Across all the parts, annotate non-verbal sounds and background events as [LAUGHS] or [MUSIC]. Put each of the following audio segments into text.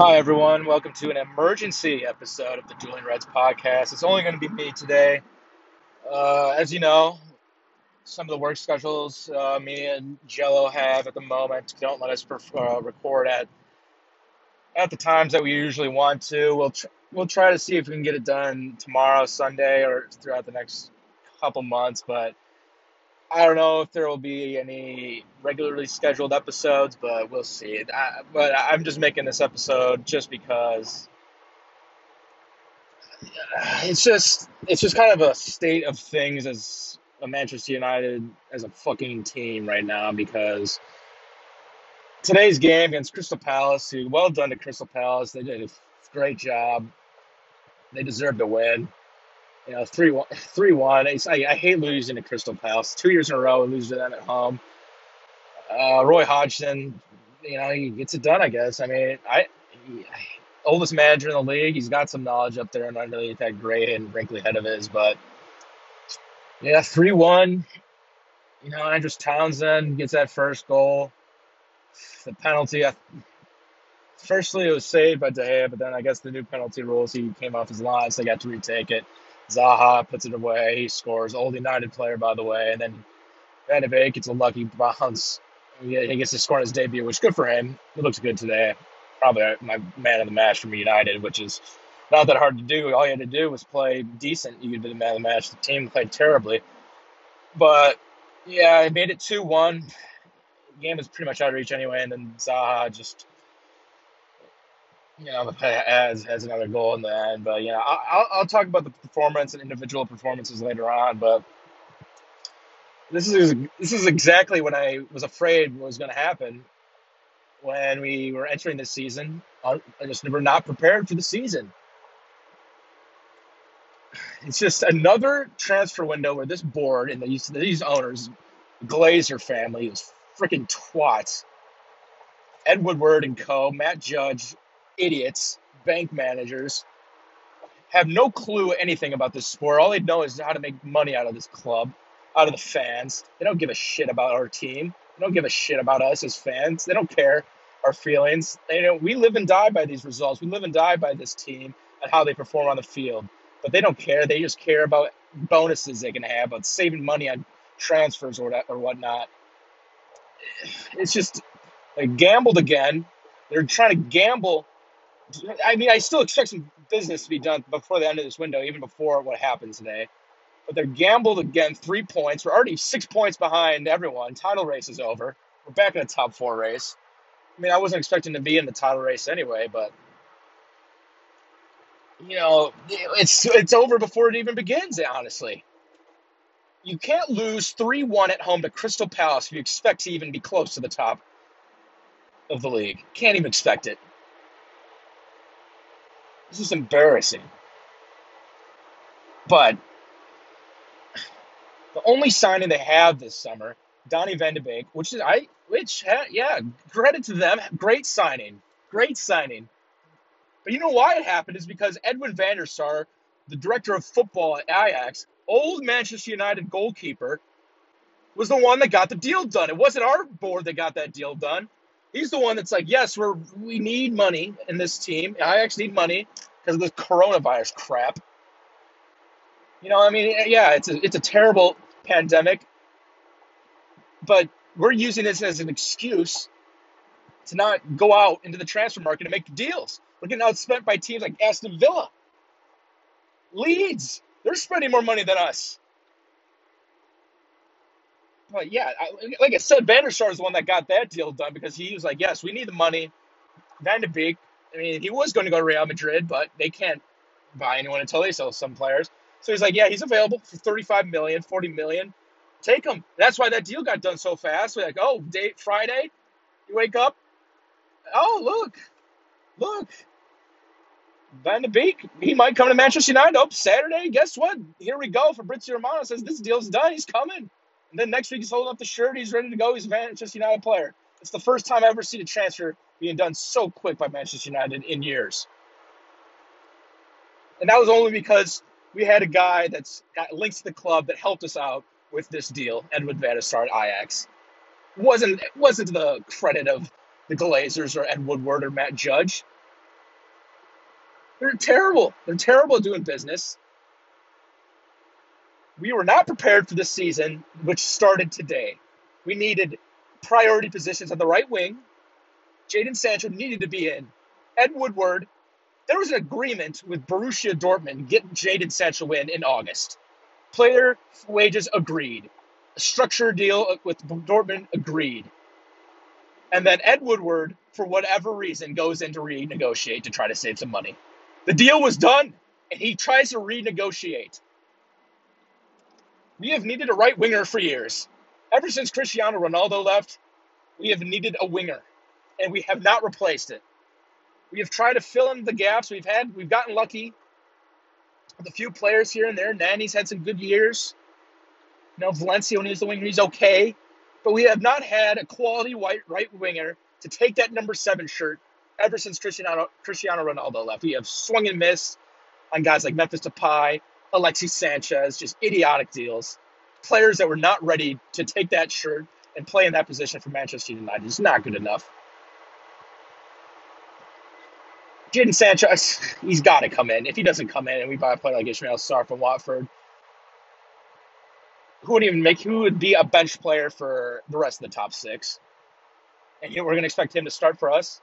Hi, everyone. Welcome to an emergency episode of the Dueling Reds podcast. It's only going to be me today. Uh, as you know, some of the work schedules uh, me and Jello have at the moment don't let us uh, record at at the times that we usually want to. We'll tr- we'll try to see if we can get it done tomorrow, Sunday, or throughout the next couple months. But I don't know if there will be any regularly scheduled episodes, but we'll see. I, but I'm just making this episode just because uh, it's just it's just kind of a state of things as a Manchester United as a fucking team right now because today's game against Crystal Palace, well done to Crystal Palace, they did a great job. They deserve to win. You know, three one, [LAUGHS] three one. I, I hate losing to Crystal Palace. Two years in a row, and lose to them at home. Uh, Roy Hodgson, you know, he gets it done. I guess. I mean, I he, oldest manager in the league. He's got some knowledge up there and underneath that gray and wrinkly head of his. But yeah, three one. You know, Andros Townsend gets that first goal. The penalty. Firstly, it was saved by De Gea, but then I guess the new penalty rules, he came off his line, so they got to retake it. Zaha puts it away. He scores. Old United player, by the way. And then Van de Beek gets a lucky bounce. He gets to score his debut, which is good for him. He looks good today. Probably my man of the match from United, which is not that hard to do. All you had to do was play decent. You could be the man of the match. The team played terribly. But yeah, I made it 2 1. Game was pretty much out of reach anyway. And then Zaha just you know, as as another goal in the end. But you know, I'll I'll talk about the performance and individual performances later on. But this is this is exactly what I was afraid was going to happen when we were entering this season. I just we're not prepared for the season. It's just another transfer window where this board and these these owners, Glazer family, is freaking twats. Ed Woodward and Co. Matt Judge idiots, bank managers, have no clue anything about this sport. All they know is how to make money out of this club, out of the fans. They don't give a shit about our team. They don't give a shit about us as fans. They don't care our feelings. They don't. We live and die by these results. We live and die by this team and how they perform on the field. But they don't care. They just care about bonuses they can have, about saving money on transfers or or whatnot. It's just they gambled again. They're trying to gamble I mean, I still expect some business to be done before the end of this window, even before what happened today. But they're gambled again, three points. We're already six points behind everyone. Title race is over. We're back in the top four race. I mean, I wasn't expecting to be in the title race anyway, but you know, it's it's over before it even begins. Honestly, you can't lose three one at home to Crystal Palace if you expect to even be close to the top of the league. Can't even expect it. This is embarrassing. But the only signing they have this summer, Donny Van de Beek, which is I, which yeah, credit to them, great signing, great signing. But you know why it happened is because Edwin van der Sar, the director of football at Ajax, old Manchester United goalkeeper, was the one that got the deal done. It wasn't our board that got that deal done. He's the one that's like, yes, we're we need money in this team. Ajax need money because of this coronavirus crap. You know, I mean, eh, yeah, it's a it's a terrible pandemic, but we're using this as an excuse to not go out into the transfer market and make deals. We're getting outspent by teams like Aston Villa, Leeds. They're spending more money than us. But yeah, I, like I said, Van der Sar is the one that got that deal done because he was like, yes, we need the money. Van de Beek, I mean, he was going to go to Real Madrid, but they can't buy anyone until they sell some players. So he's like, yeah, he's available for 35 million, 40 million. Take him. That's why that deal got done so fast. We're like, oh, date Friday, you wake up. Oh, look, look. Van de Beek, he might come to Manchester United. Oh, Saturday, guess what? Here we go. Fabrizio Romano says this deal's done. He's coming. And then next week he's holding up the shirt. He's ready to go. He's a Manchester United player. It's the first time I've ever seen a transfer being done so quick by Manchester United in years. And that was only because we had a guy that's got links to the club that helped us out with this deal, Edward van der at Ajax. Wasn't wasn't the credit of the Glazers or Ed Woodward or Matt Judge. They're terrible. They're terrible at doing business. We were not prepared for this season, which started today. We needed priority positions on the right wing. Jadon Sancho needed to be in. Ed Woodward, there was an agreement with Borussia Dortmund getting Jadon Sancho in in August. Player wages agreed. A structure deal with Dortmund agreed. And then Ed Woodward, for whatever reason, goes in to renegotiate to try to save some money. The deal was done, and he tries to renegotiate. We have needed a right winger for years. Ever since Cristiano Ronaldo left, we have needed a winger, and we have not replaced it. We have tried to fill in the gaps. We've had we've gotten lucky with a few players here and there. Nani's had some good years. You know, Valencia when he was the winger, he's okay. But we have not had a quality white right winger to take that number seven shirt ever since Cristiano Cristiano Ronaldo left. We have swung and missed on guys like Memphis Depay, Alexis Sanchez, just idiotic deals. Players that were not ready to take that shirt and play in that position for Manchester United is not good enough. Jadon Sanchez, [LAUGHS] he's got to come in. If he doesn't come in and we buy a player like Ismaila Sarr from Watford, who would even make, who would be a bench player for the rest of the top six? And we're going to expect him to start for us,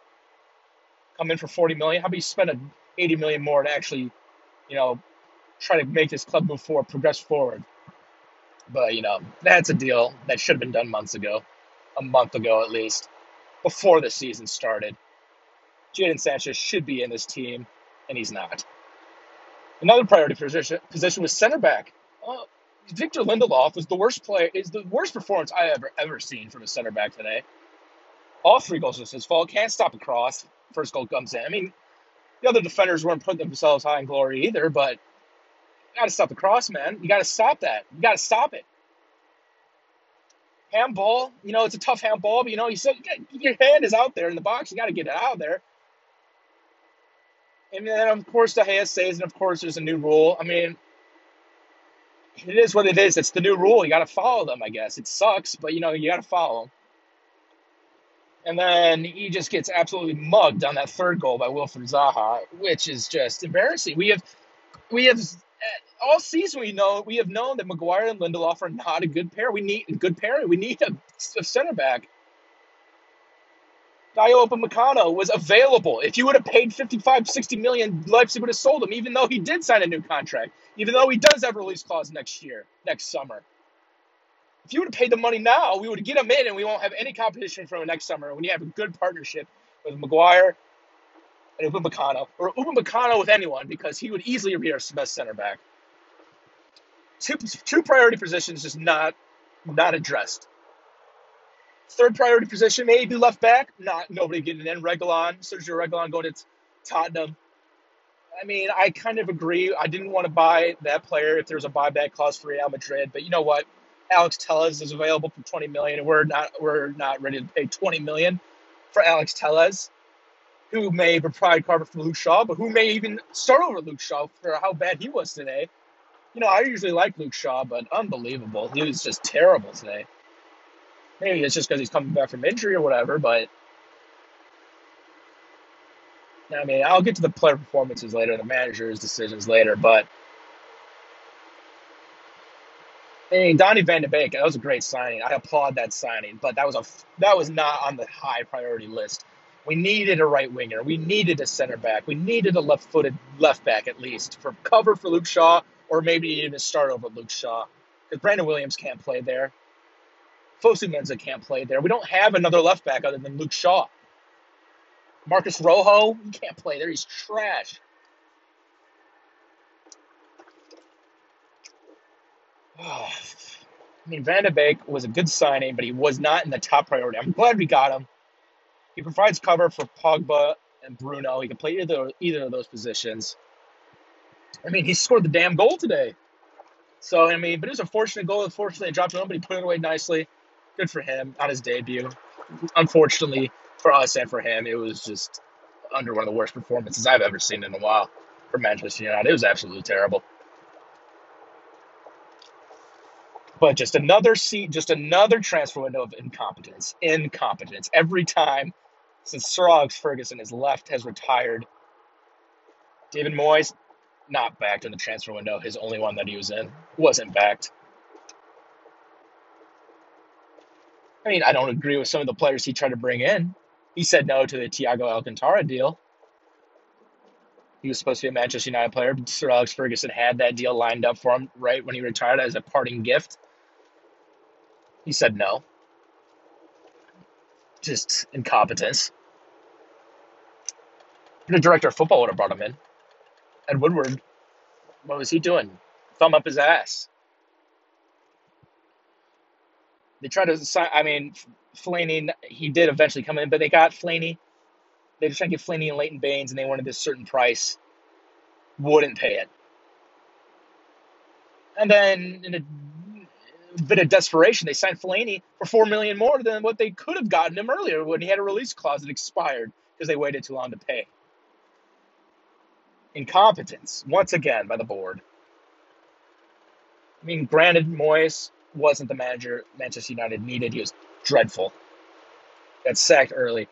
come in for 40 million. How about you spend a 80 million more to actually, you know, try to make this club move forward, progress forward? But, you know, that's a deal that should have been done months ago, a month ago at least, before the season started. Jadon Sanchez should be in this team, and he's not. Another priority position, position was center back. Uh, Victor Lindelof was the worst player, is the worst performance I ever ever seen from a center back today. All three goals was his fault. Can't stop a cross. First goal comes in. I mean, the other defenders weren't putting themselves high in glory either, but got to stop the cross, man. You got to stop that. You got to stop it. Handball, you know, it's a tough handball, but you know, you said your hand is out there in the box. You got to get it out there. And then, of course, De Gea says, and of course, there's a new rule. I mean, it is what it is. It's the new rule. You got to follow them, I guess. It sucks, but you know, you got to follow them. And then he just gets absolutely mugged on that third goal by Wilfried Zaha, which is just embarrassing. We have, we have all season we know we have known that Maguire and Lindelof are not a good pair. We need a good pairing. We need a, a center back Dayot Upamecano was available. If you would have paid 55, 60 million, Leipzig would have sold him, even though he did sign a new contract, even though he does have a release clause next year, next summer. If you would have paid the money now, we would get him in and we won't have any competition for next summer when you have a good partnership with Maguire and Upamecano, or Upamecano with anyone, because he would easily be our best center back. Two, two priority positions just not not addressed. Third priority position, maybe left back. Not nobody getting in. Reguilon, Sergio Reguilon going to Tottenham. I mean, I kind of agree. I didn't want to buy that player if there's a buyback clause for Real Madrid, but you know what? Alex Telles is available for 20 million, and we're not we're not ready to pay 20 million for Alex Telles, who may provide cover for Luke Shaw, but who may even start over Luke Shaw for how bad he was today. You know, I usually like Luke Shaw, but unbelievable. He was just terrible today. Maybe it's just because he's coming back from injury or whatever, but I mean, I'll get to the player performances later, the manager's decisions later, but I mean, Donny Van de Beek, that was a great signing. I applaud that signing, but that was a that was not on the high priority list. We needed a right winger. We needed a center back. We needed a left-footed left back at least for cover for Luke Shaw, or maybe even start over Luke Shaw because Brandon Williams can't play there. Fosu-Mensah can't play there. We don't have another left back other than Luke Shaw. Marcos Rojo, he can't play there. He's trash. [SIGHS] I mean, Van de Beek was a good signing, but he was not in the top priority. I'm glad we got him. He provides cover for Pogba and Bruno. He can play either either of those positions. I mean, he scored the damn goal today. So I mean, but it was a fortunate goal. Unfortunately, it dropped him, but he put it away nicely good for him on his debut. Unfortunately for us and for him, it was just under one of the worst performances I've ever seen in a while for Manchester United. It was absolutely terrible. But just another seat, just another transfer window of incompetence. Incompetence. Every time since Sir Alex Ferguson has left, has retired, David Moyes, not backed in the transfer window. His only one that he was in wasn't backed. I mean, I don't agree with some of the players he tried to bring in. He said no to the Thiago Alcantara deal. He was supposed to be a Manchester United player, but Sir Alex Ferguson had that deal lined up for him right when he retired as a parting gift. He said no. Just incompetence. The director of football would have brought him in. Ed Woodward, what was he doing? Thumb up his ass. They tried to sign, I mean, Fellaini, he did eventually come in, but they got Fellaini. They trying to get Fellaini and Leighton Baines, and they wanted this certain price. Wouldn't pay it. And then, in a bit of desperation, they signed Fellaini for four million more than what they could have gotten him earlier when he had a release clause that expired because they waited too long to pay. Incompetence, once again, by the board. I mean, granted, Moyes wasn't the manager Manchester United needed. He was dreadful. Got sacked early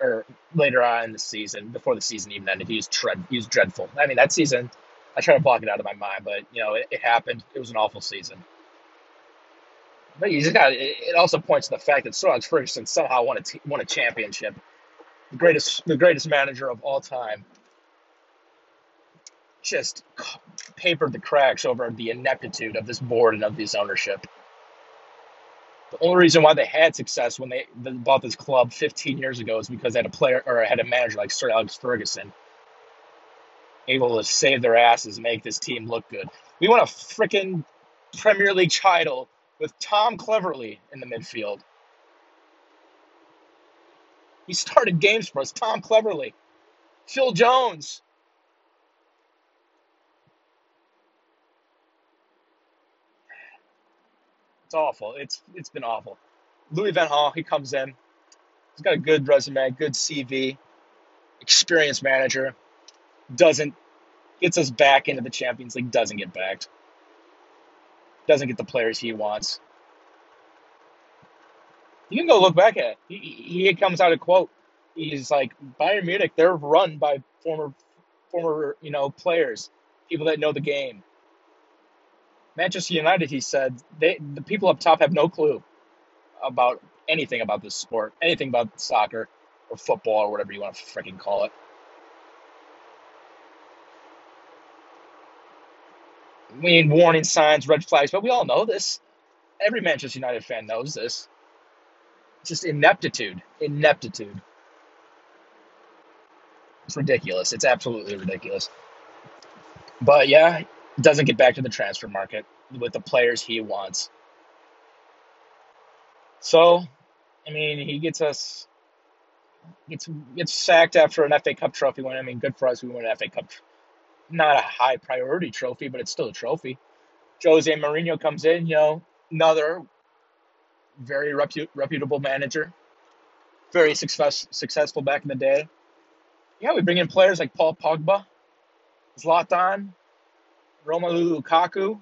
or later on in the season, before the season even ended. He was dread, he was dreadful. I mean, that season, I try to block it out of my mind, but you know, it, it happened. It was an awful season. But you just got. It, also points to the fact that Sir Alex Ferguson somehow won a t- won a championship, the greatest the greatest manager of all time. Just papered the cracks over the ineptitude of this board and of this ownership. The only reason why they had success when they bought this club 15 years ago is because they had a player or had a manager like Sir Alex Ferguson able to save their asses and make this team look good. We won a freaking Premier League title with Tom Cleverley in the midfield. He started games for us. Tom Cleverley, Phil Jones. It's awful. It's it's been awful. Louis Van Gaal, he comes in. He's got a good resume, good CV, experienced manager. Doesn't gets us back into the Champions League. Doesn't get backed. Doesn't get the players he wants. You can go look back at it. He, he comes out a quote. He's like Bayern Munich. They're run by former former you know players, people that know the game. Manchester United, he said, they the people up top have no clue about anything about this sport, anything about soccer or football or whatever you want to freaking call it. We need warning signs, red flags, but we all know this. Every Manchester United fan knows this. It's just ineptitude. Ineptitude. It's ridiculous. It's absolutely ridiculous. But yeah, doesn't get back to the transfer market with the players he wants. So, I mean, he gets us gets gets sacked after an FA Cup trophy win. I mean, good for us. We won an FA Cup, not a high priority trophy, but it's still a trophy. Jose Mourinho comes in, you know, another very repu- reputable manager, very success successful back in the day. Yeah, we bring in players like Paul Pogba, Zlatan, Romelu Lukaku, you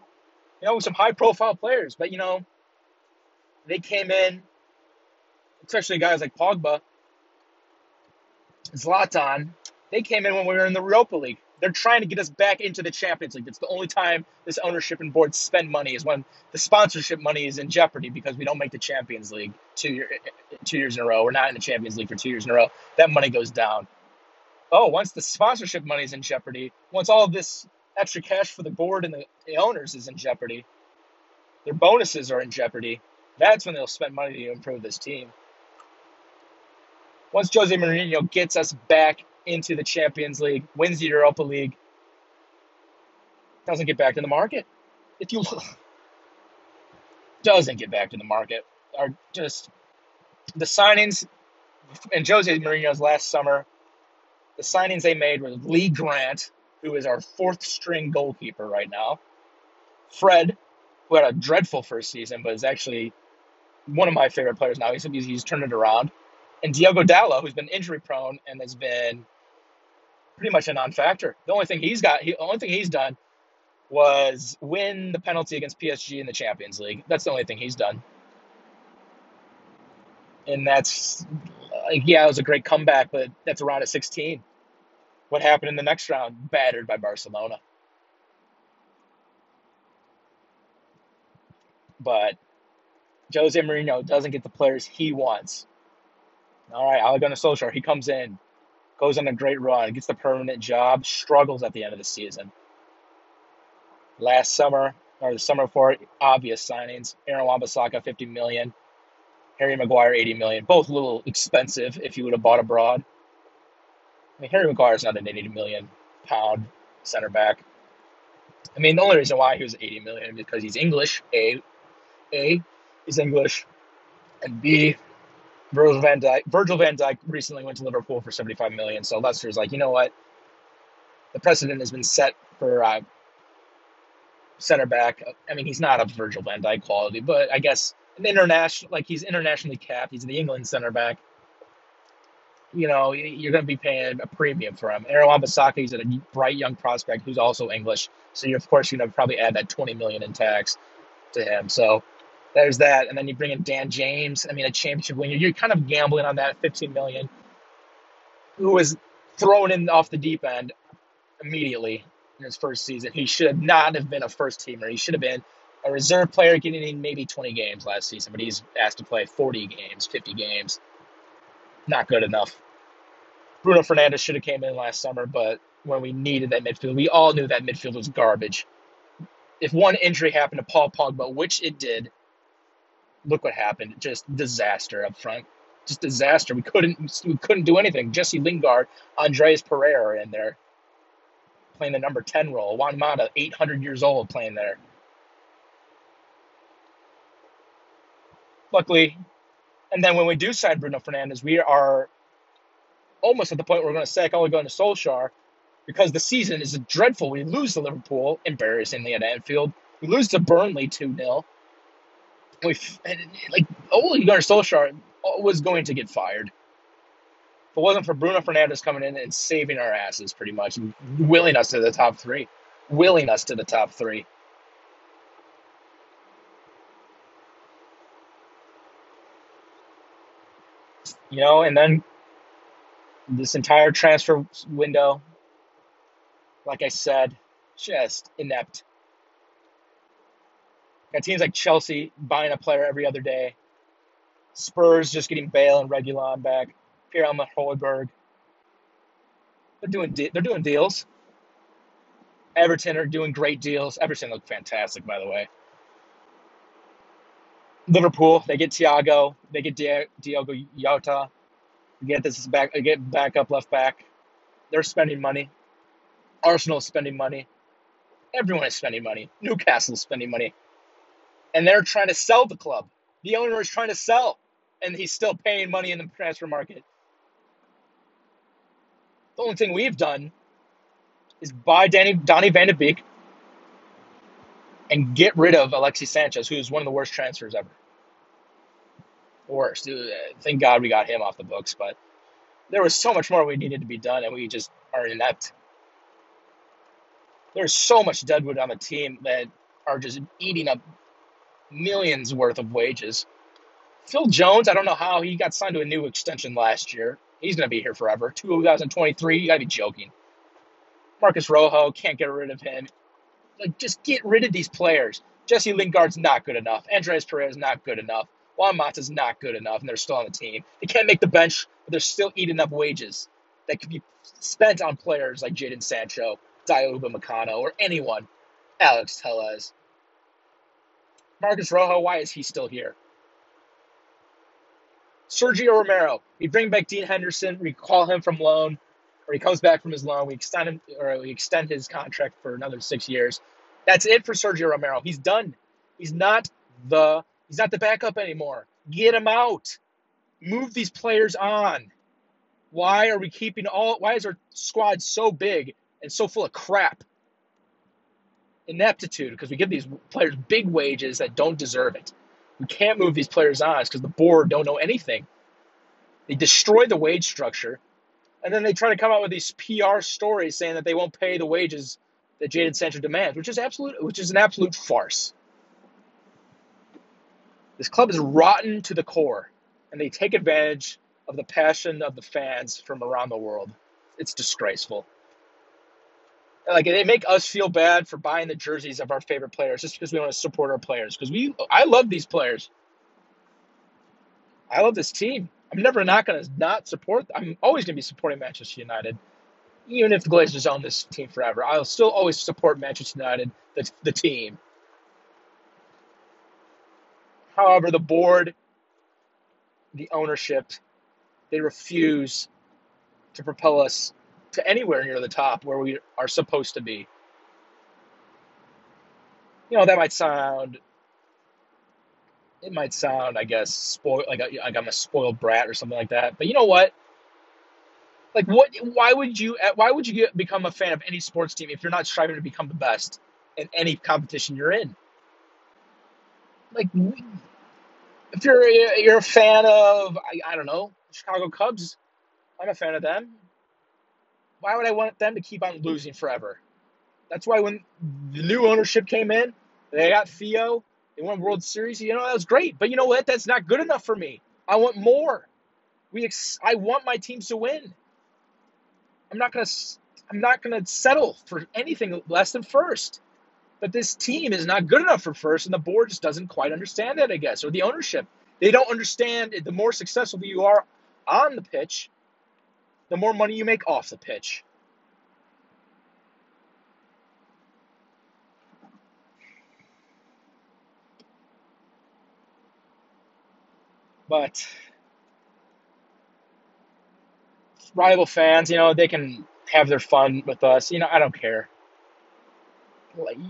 know, some high profile players, but you know, they came in, especially guys like Pogba, Zlatan, they came in when we were in the Europa League. They're trying to get us back into the Champions League. It's the only time this ownership and board spend money is when the sponsorship money is in jeopardy because we don't make the Champions League two, year, two years in a row. We're not in the Champions League for two years in a row. That money goes down. Oh, once the sponsorship money is in jeopardy, once all this extra cash for the board and the, the owners is in jeopardy. Their bonuses are in jeopardy. That's when they'll spend money to improve this team. Once Jose Mourinho gets us back into the Champions League, wins the Europa League, doesn't get back to the market. If you doesn't get back to the market, are just the signings in Jose Mourinho's last summer. The signings they made were Lee Grant, who is our fourth string goalkeeper right now. Fred, who had a dreadful first season, but is actually one of my favorite players now. He's, he's turned it around. And Diogo Dalot, who's been injury prone and has been pretty much a non-factor. The only thing he's got, he, the only thing he's done was win the penalty against PSG in the Champions League. That's the only thing he's done. And that's, yeah, it was a great comeback, but that's a round at 16. What happened in the next round? Battered by Barcelona. But Jose Mourinho doesn't get the players he wants. All right, Gunnar Solskjaer, he comes in, goes on a great run, gets the permanent job, struggles at the end of the season. Last summer, or the summer before, obvious signings. Aaron Wan-Bissaka, 50 million. Harry Maguire, 80 million. Both a little expensive if you would have bought abroad. I mean, Harry Maguire is not an 80 million pound center back. I mean, the only reason why he was 80 million is because he's English. A, A, he's English, and B, Virgil van Dijk. Virgil van Dijk recently went to Liverpool for 75 million. So Leicester's like, you know what? The precedent has been set for uh, center back. I mean, he's not a Virgil van Dijk quality, but I guess an international, like he's internationally capped. He's the England center back. You know, you're going to be paying a premium for him. Aaron Wan-Bissaka, he's a bright young prospect who's also English. So you're, of course, you're going to probably add that 20 million in tax to him. So there's that. And then you bring in Dan James. I mean, a championship winner. You're kind of gambling on that 15 million, who was thrown in off the deep end immediately in his first season. He should not have been a first teamer. He should have been a reserve player getting in maybe 20 games last season, but he's asked to play 40 games, 50 games. Not good enough. Bruno Fernandes should have came in last summer, but when we needed that midfield, we all knew that midfield was garbage. If one injury happened to Paul Pogba, which it did, look what happened. Just disaster up front. Just disaster. We couldn't we couldn't do anything. Jesse Lingard, Andreas Pereira in there playing the number 10 role. Juan Mata, 800 years old, playing there. Luckily, and then when we do sign Bruno Fernandes, we are almost at the point where we're oh, going to sack Ole Gunnar Solskjaer because the season is dreadful. We lose to Liverpool, embarrassingly at Anfield. We lose to Burnley 2 0. We like Ole Gunnar Solskjaer was going to get fired If it wasn't for Bruno Fernandes coming in and saving our asses pretty much, willing us to the top three, willing us to the top three. You know, and then this entire transfer window, like I said, just inept. Got teams like Chelsea buying a player every other day. Spurs just getting Bale and Reguilon back. Pierre-Emile Højbjerg. They're doing de- they're doing deals. Everton are doing great deals. Everton look fantastic, by the way. Liverpool, they get Thiago, they get Di- Diogo Jota, get this back, get back up left back. They're spending money. Arsenal is spending money. Everyone is spending money. Newcastle is spending money, and they're trying to sell the club. The owner is trying to sell, and he's still paying money in the transfer market. The only thing we've done is buy Danny Donny Van de Beek and get rid of Alexis Sanchez, who is one of the worst transfers ever. Worst. Thank God we got him off the books, but there was so much more we needed to be done, and we just are inept. There's so much deadwood on the team that are just eating up millions worth of wages. Phil Jones, I don't know how he got signed to a new extension last year. He's going to be here forever. 2023, you got to be joking. Marcos Rojo, can't get rid of him. Like, just get rid of these players. Jesse Lingard's not good enough. Andreas Pereira's not good enough. Juan Mata's not good enough, and they're still on the team. They can't make the bench, but they're still eating up wages that could be spent on players like Jadon Sancho, Dayot Upamecano, or anyone. Alex Telles. Marcos Rojo, why is he still here? Sergio Romero. We bring back Dean Henderson. We call him from loan, or he comes back from his loan. We extend him, or we extend his contract for another six years. That's it for Sergio Romero. He's done. He's not the he's not the backup anymore. Get him out. Move these players on. Why are we keeping all? Why is our squad so big and so full of crap? Ineptitude because we give these players big wages that don't deserve it. We can't move these players on because the board don't know anything. They destroy the wage structure, and then they try to come out with these PR stories saying that they won't pay the wages that Jadon Sancho demands, which is absolute, which is an absolute farce. This club is rotten to the core, and they take advantage of the passion of the fans from around the world. It's disgraceful. Like they make us feel bad for buying the jerseys of our favorite players just because we want to support our players. Because we, I love these players. I love this team. I'm never not going to not support. I'm always going to be supporting Manchester United, even if the Glazers own this team forever. I'll still always support Manchester United, the, the team. However, the board, the ownership, they refuse to propel us to anywhere near the top where we are supposed to be. You know, that might sound it might sound, I guess, spoil like, like I'm a spoiled brat or something like that. But you know what? Like, what? Why would you? Why would you get, become a fan of any sports team if you're not striving to become the best in any competition you're in? Like, if you're you're a fan of, I, I don't know, Chicago Cubs, I'm a fan of them. Why would I want them to keep on losing forever? That's why when the new ownership came in, they got Theo they won World Series. You know, that was great. But you know what? That's not good enough for me. I want more. We ex- I want my teams to win. I'm not gonna I'm not gonna settle for anything less than first. But this team is not good enough for first, and the board just doesn't quite understand that, I guess, or the ownership. They don't understand the more successful you are on the pitch, the more money you make off the pitch. But rival fans, you know, they can have their fun with us. You know, I don't care.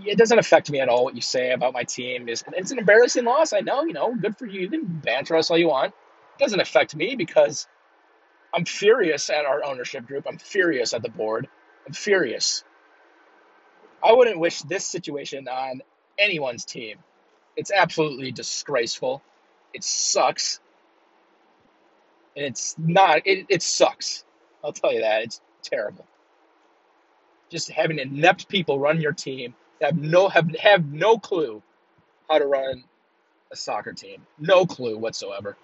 It doesn't affect me at all what you say about my team. It's, it's an embarrassing loss. I know, you know, good for you. You can banter us all you want. It doesn't affect me because I'm furious at our ownership group. I'm furious at the board. I'm furious. I wouldn't wish this situation on anyone's team. It's absolutely disgraceful. It sucks and it's not. It, it sucks. I'll tell you that it's terrible. Just having inept people run your team that have no have have no clue how to run a soccer team. No clue whatsoever.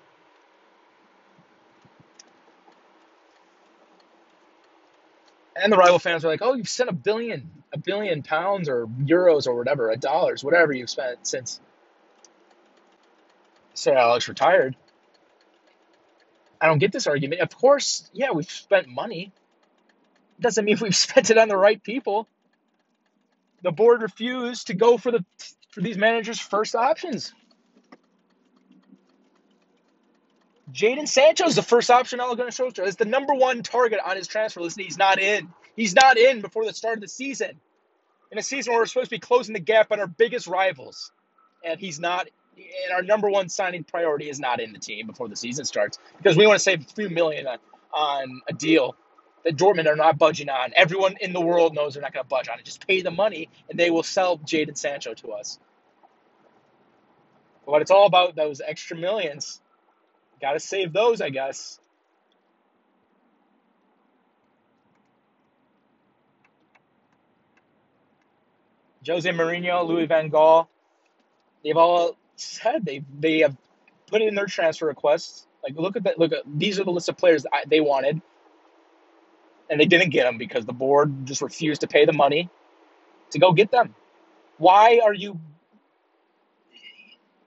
And the rival fans are like, "Oh, you've spent a billion, a billion pounds or euros or whatever, a dollars, whatever you've spent since Sir Alex retired." I don't get this argument. Of course, yeah, we've spent money. Doesn't mean [LAUGHS] we've spent it on the right people. The board refused to go for the for these managers' first options. Jadon Sancho is the first option Gunnar Solskjaer. It's the number one target on his transfer list. he's not in. He's not in before the start of the season. In a season where we're supposed to be closing the gap on our biggest rivals, and he's not and our number one signing priority is not in the team before the season starts because we want to save a few million on, on a deal that Dortmund are not budging on. Everyone in the world knows they're not going to budge on it. Just pay the money and they will sell Jadon Sancho to us. But it's all about those extra millions. Got to save those, I guess. Jose Mourinho, Louis Van Gaal, they've all said they they have put in their transfer requests. Like look at that. Look at these are the list of players that they wanted, and they didn't get them because the board just refused to pay the money to go get them. Why are you?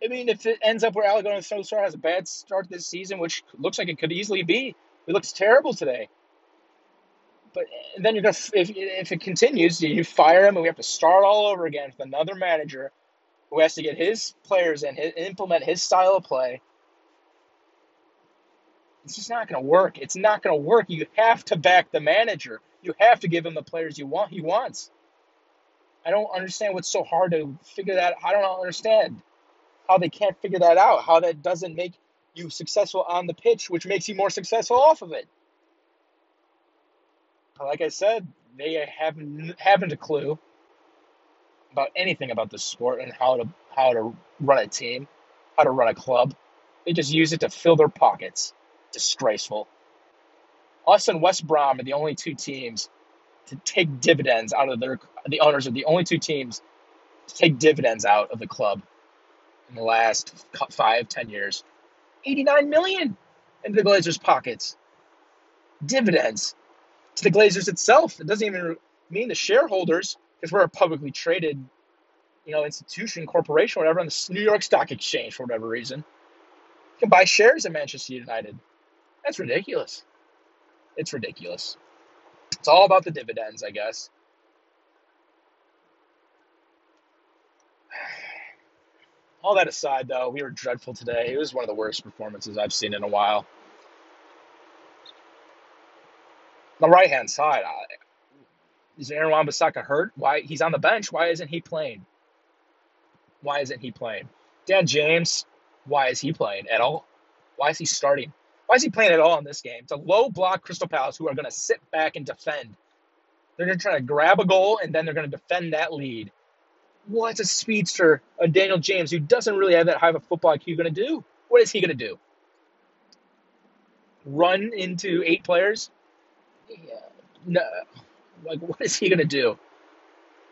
I mean, if it ends up where Gunnar Solskjaer has a bad start this season, which looks like it could easily be, it looks terrible today. But then you're gonna if if it continues, you fire him, and we have to start all over again with another manager who has to get his players in, implement his style of play. It's just not going to work. It's not going to work. You have to back the manager. You have to give him the players you want. He wants. I don't understand what's so hard to figure that. I don't understand how they can't figure that out. How that doesn't make you successful on the pitch, which makes you more successful off of it. Like I said, they haven't haven't a clue about anything about the sport and how to how to run a team, how to run a club. They just use it to fill their pockets. Disgraceful. Us and West Brom are the only two teams to take dividends out of their. The owners are the only two teams to take dividends out of the club in the last five, ten years. 89 million into the Glazers' pockets. Dividends to the Glazers itself. It doesn't even mean the shareholders, because we're a publicly traded, you know, institution, corporation, whatever, on the New York Stock Exchange for whatever reason, You can buy shares in Manchester United. That's ridiculous. It's ridiculous. It's all about the dividends, I guess. All that aside, though, we were dreadful today. It was one of the worst performances I've seen in a while. The right hand side, is Aaron Wan-Bissaka hurt? Why he's on the bench? Why isn't he playing? Why isn't he playing? Dan James, why is he playing at all? Why is he starting? Why is he playing at all in this game? It's a low block Crystal Palace who are going to sit back and defend. They're going to try to grab a goal and then they're going to defend that lead. What's a speedster, a Daniel James, who doesn't really have that high of a football IQ, going to do? What is he going to do? Run into eight players? Yeah, no. Like, what is he going to do?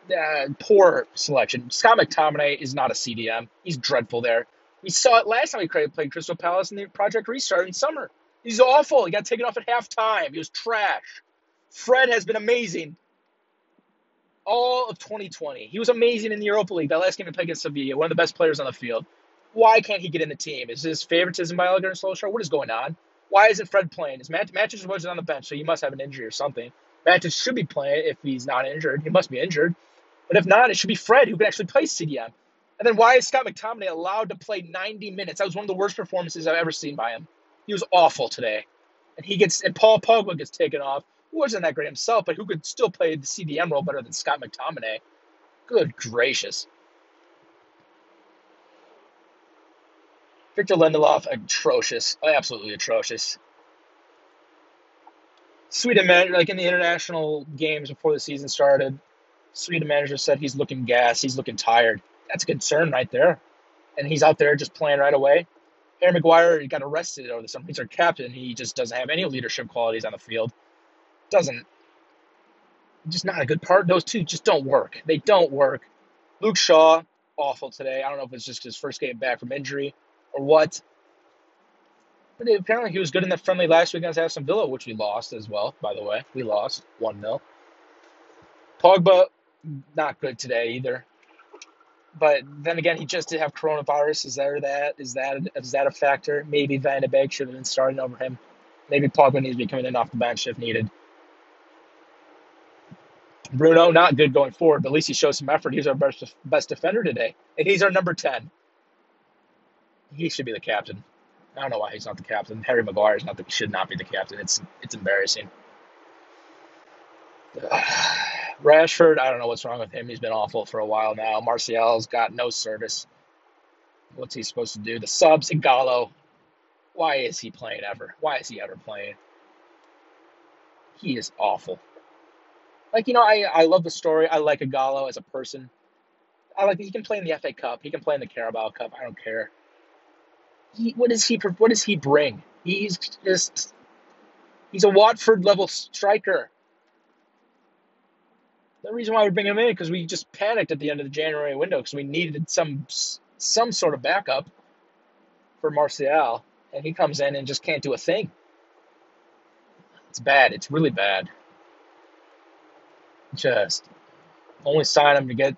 Uh, poor selection. Scott McTominay is not a CDM. He's dreadful there. We saw it last time he played Crystal Palace in the Project Restart in summer. He's awful. He got taken off at halftime. He was trash. Fred has been amazing all of 2020. He was amazing in the Europa League. That last game he played against Sevilla, one of the best players on the field. Why can't he get in the team? Is this favoritism by Ole Gunnar Solskjaer? What is going on? Why isn't Fred playing? Is Matt Matic was on the bench, so he must have an injury or something. Matic should be playing if he's not injured. He must be injured. But if not, it should be Fred who can actually play CDM. And then why is Scott McTominay allowed to play 90 minutes? That was one of the worst performances I've ever seen by him. He was awful today. And he gets and Paul Pogba gets taken off, who wasn't that great himself, but who could still play the CDM role better than Scott McTominay. Good gracious. Victor Lindelof, atrocious, absolutely atrocious. Sweden manager, like in the international games before the season started, Sweden manager said he's looking gas, he's looking tired that's a concern right there. And he's out there just playing right away. Harry Maguire got arrested over this. He's our captain. He just doesn't have any leadership qualities on the field. Doesn't. Just not a good part. Those two just don't work. They don't work. Luke Shaw, awful today. I don't know if it's just his first game back from injury or what. But apparently he was good in the friendly last week against Aston Villa, which we lost as well, by the way. We lost 1 0. Pogba, not good today either. But then again, he just did have coronavirus. Is there that? Is that is that a factor? Maybe Van de Beek should have been starting over him. Maybe Pogba needs to be coming in off the bench if needed. Bruno, not good going forward, but at least he shows some effort. He's our best, best defender today, and he's our number 10. He should be the captain. I don't know why he's not the captain. Harry Maguire is not the, should not be the captain. It's it's embarrassing. [SIGHS] Rashford, I don't know what's wrong with him. He's been awful for a while now. Martial's got no service. What's he supposed to do? The subs, Ighalo. Why is he playing ever? Why is he ever playing? He is awful. Like, you know, I, I love the story. I like Ighalo as a person. I like he can play in the FA Cup. He can play in the Carabao Cup. I don't care. He, what does he what does he bring? He's just he's a Watford level striker. The reason why we bring him in because we just panicked at the end of the January window because we needed some some sort of backup for Martial, and he comes in and just can't do a thing. It's bad. It's really bad. Just only sign him to get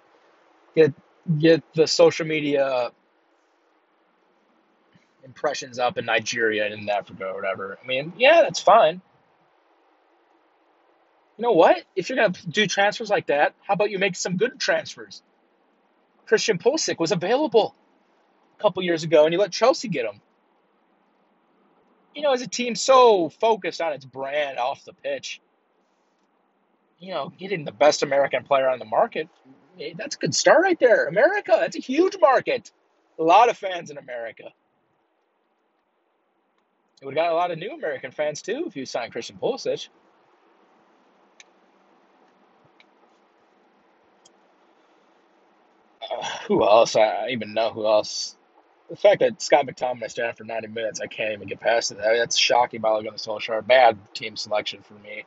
get get the social media impressions up in Nigeria and in Africa or whatever. I mean, yeah, that's fine you know what? If you're to do transfers like that, how about you make some good transfers? Christian Pulisic was available a couple years ago, and you let Chelsea get him. You know, as a team so focused on its brand off the pitch, you know, getting the best American player on the market, eh, that's a good start right there. America, that's a huge market. A lot of fans in America. It would have got a lot of new American fans too if you signed Christian Pulisic. [SIGHS] who else? I even know who else. The fact that Scott McTominay stayed for 90 minutes, I can't even get past it. I mean, that's shocking by Gunnar Solskjaer. Bad team selection for me.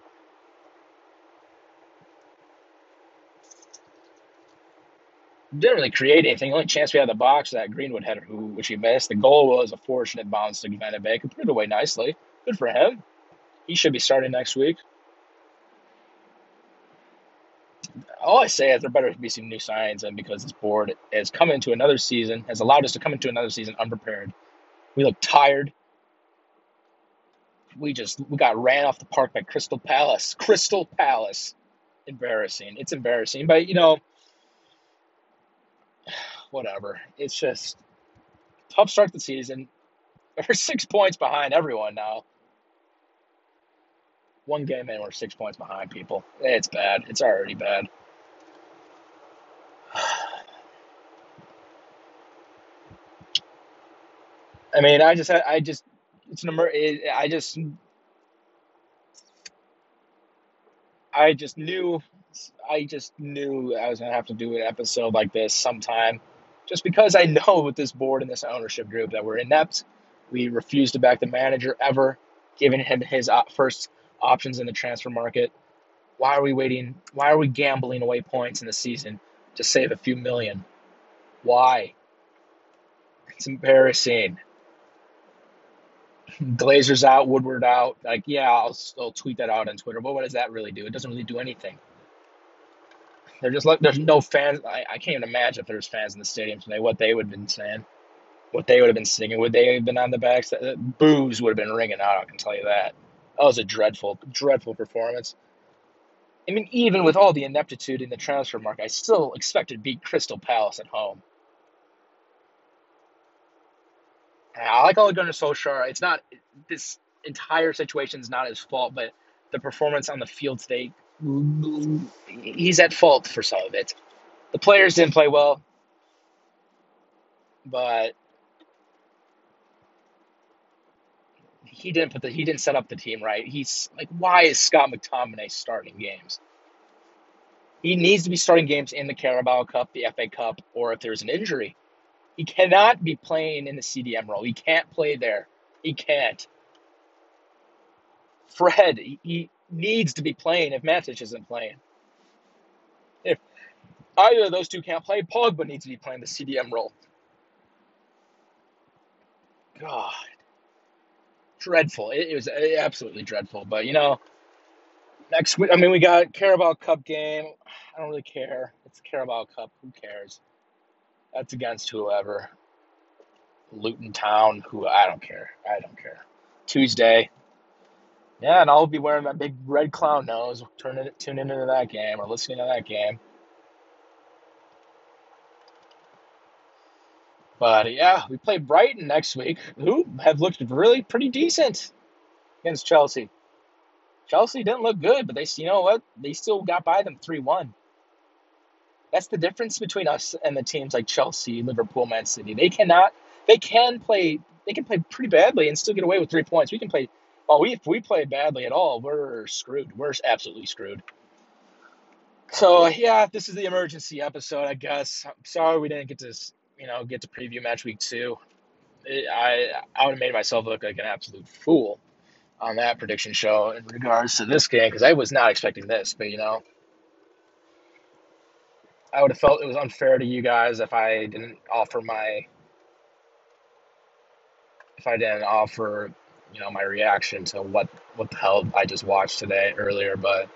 Didn't really create anything. The only chance we had the box that Greenwood header, who which he missed. The goal was a fortunate bounce to Van de Beek. Put it away nicely. Good for him. He should be starting next week. all I say is there better be some new signs, and because this board has come into another season, has allowed us to come into another season unprepared. We look tired. We just we got ran off the park by Crystal Palace. Crystal Palace, embarrassing. It's embarrassing, but you know, whatever. It's just tough start to the season. [LAUGHS] We're six points behind everyone now. One game in, we're six points behind people. It's bad. It's already bad. [SIGHS] I mean, I just, I just, it's an I just, I just knew, I just knew I was gonna have to do an episode like this sometime, just because I know with this board and this ownership group that we're inept. We refuse to back the manager ever, giving him his first options in the transfer market. Why are we waiting? Why are we gambling away points in the season to save a few million? Why? It's embarrassing. Glazers out, Woodward out. Like, yeah, I'll, I'll tweet that out on Twitter. But what does that really do? It doesn't really do anything. They're just like there's no fans. I, I can't even imagine if there's fans in the stadium today what they would have been saying, what they would have been singing. Would they have been on the backs? Boos would have been ringing out. I can tell you that. That was a dreadful, dreadful performance. I mean, even with all the ineptitude in the transfer market, I still expected to beat Crystal Palace at home. I like Ole Gunnar Solskjaer. It's not this entire situation is not his fault, but the performance on the field today, he's at fault for some of it. The players didn't play well, but he didn't put the he didn't set up the team right. He's like, why is Scott McTominay starting games? He needs to be starting games in the Carabao Cup, the FA Cup, or if there's an injury. He cannot be playing in the CDM role. He can't play there. He can't. Fred, he needs to be playing if Matic isn't playing. If either of those two can't play, Pogba needs to be playing the CDM role. God. Dreadful. It, it was absolutely dreadful. But, you know, next week, I mean, we got Carabao Cup game. I don't really care. It's Carabao Cup. Who cares? That's against whoever. Luton Town, who I don't care. I don't care. Tuesday. Yeah, and I'll be wearing my big red clown nose, turning tuning into that game or listening to that game. But yeah, we play Brighton next week, who have looked really pretty decent against Chelsea. Chelsea didn't look good, but they, you know what? They still got by them 3 1. That's the difference between us and the teams like Chelsea, Liverpool, Man City. They cannot, they can play, they can play pretty badly and still get away with three points. We can play, well, we, if we play badly at all, we're screwed. We're absolutely screwed. So yeah, this is the emergency episode, I guess. I'm sorry we didn't get to, you know, get to preview match week two. It, I I would have made myself look like an absolute fool on that prediction show in regards to this game because I was not expecting this. But you know, I would have felt it was unfair to you guys if I didn't offer my if I didn't offer you know my reaction to what what the hell I just watched today earlier. But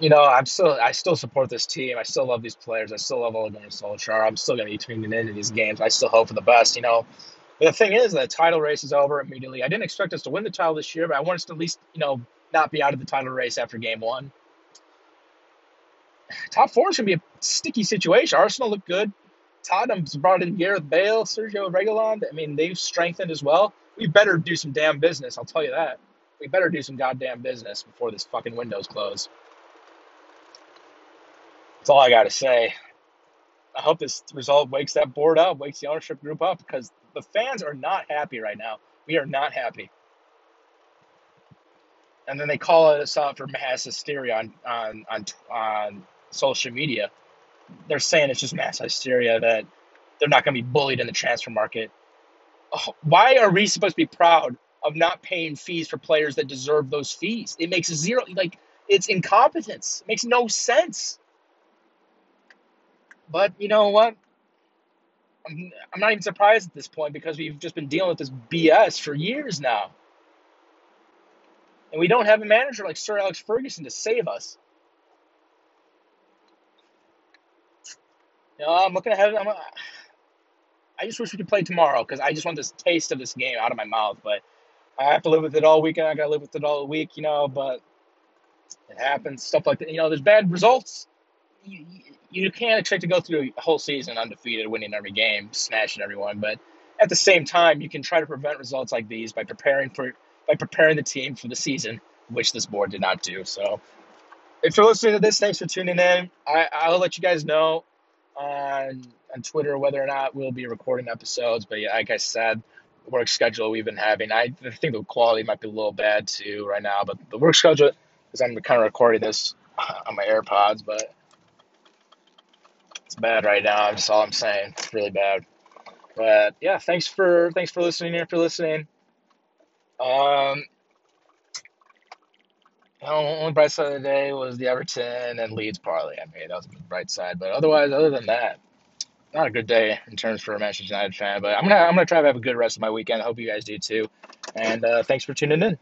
you know, I'm still I still support this team. I still love these players. I still love Ole Gunnar. I'm still going to be tuning into these games. I still hope for the best. You know, but the thing is, the title race is over immediately. I didn't expect us to win the title this year, but I want us to at least you know not be out of the title race after game one top four is going to be a sticky situation. Arsenal look good. Tottenham's brought in Gareth Bale, Sergio Reguilon. I mean, they've strengthened as well. We better do some damn business. I'll tell you that. We better do some goddamn business before this fucking window's closed. That's all I got to say. I hope this result wakes that board up, wakes the ownership group up, because the fans are not happy right now. We are not happy. And then they call us out for mass hysteria on on on, on social media. They're saying it's just mass hysteria that they're not going to be bullied in the transfer market. Oh, why are we supposed to be proud of not paying fees for players that deserve those fees? It makes zero, like, it's incompetence. It makes no sense. But you know what? I'm, I'm not even surprised at this point because we've just been dealing with this BS for years now. and we don't have a manager like Sir Alex Ferguson to save us. Know, I'm looking ahead. I'm, uh, I just wish we could play tomorrow because I just want this taste of this game out of my mouth. But I have to live with it all weekend. I got to live with it all week, you know. But it happens. Stuff like that. You know, there's bad results. You, you, you can't expect to go through a whole season undefeated, winning every game, smashing everyone. But at the same time, you can try to prevent results like these by preparing for by preparing the team for the season, which this board did not do. So, if you're listening to this, thanks for tuning in. I, I'll let you guys know on on Twitter whether or not we'll be recording episodes. But yeah, like I said, the work schedule we've been having, I think the quality might be a little bad too right now. But the work schedule, because I'm kind of recording this on my AirPods, but it's bad right now. That's all I'm saying. It's really bad. But yeah, thanks for thanks for listening. If you're listening, um, the only bright side of the day was the Everton and Leeds parlay I made. That was the bright side. But otherwise, other than that, not a good day in terms for a Manchester United fan. But I'm gonna I'm gonna try to have a good rest of my weekend. I hope you guys do too. And uh, thanks for tuning in.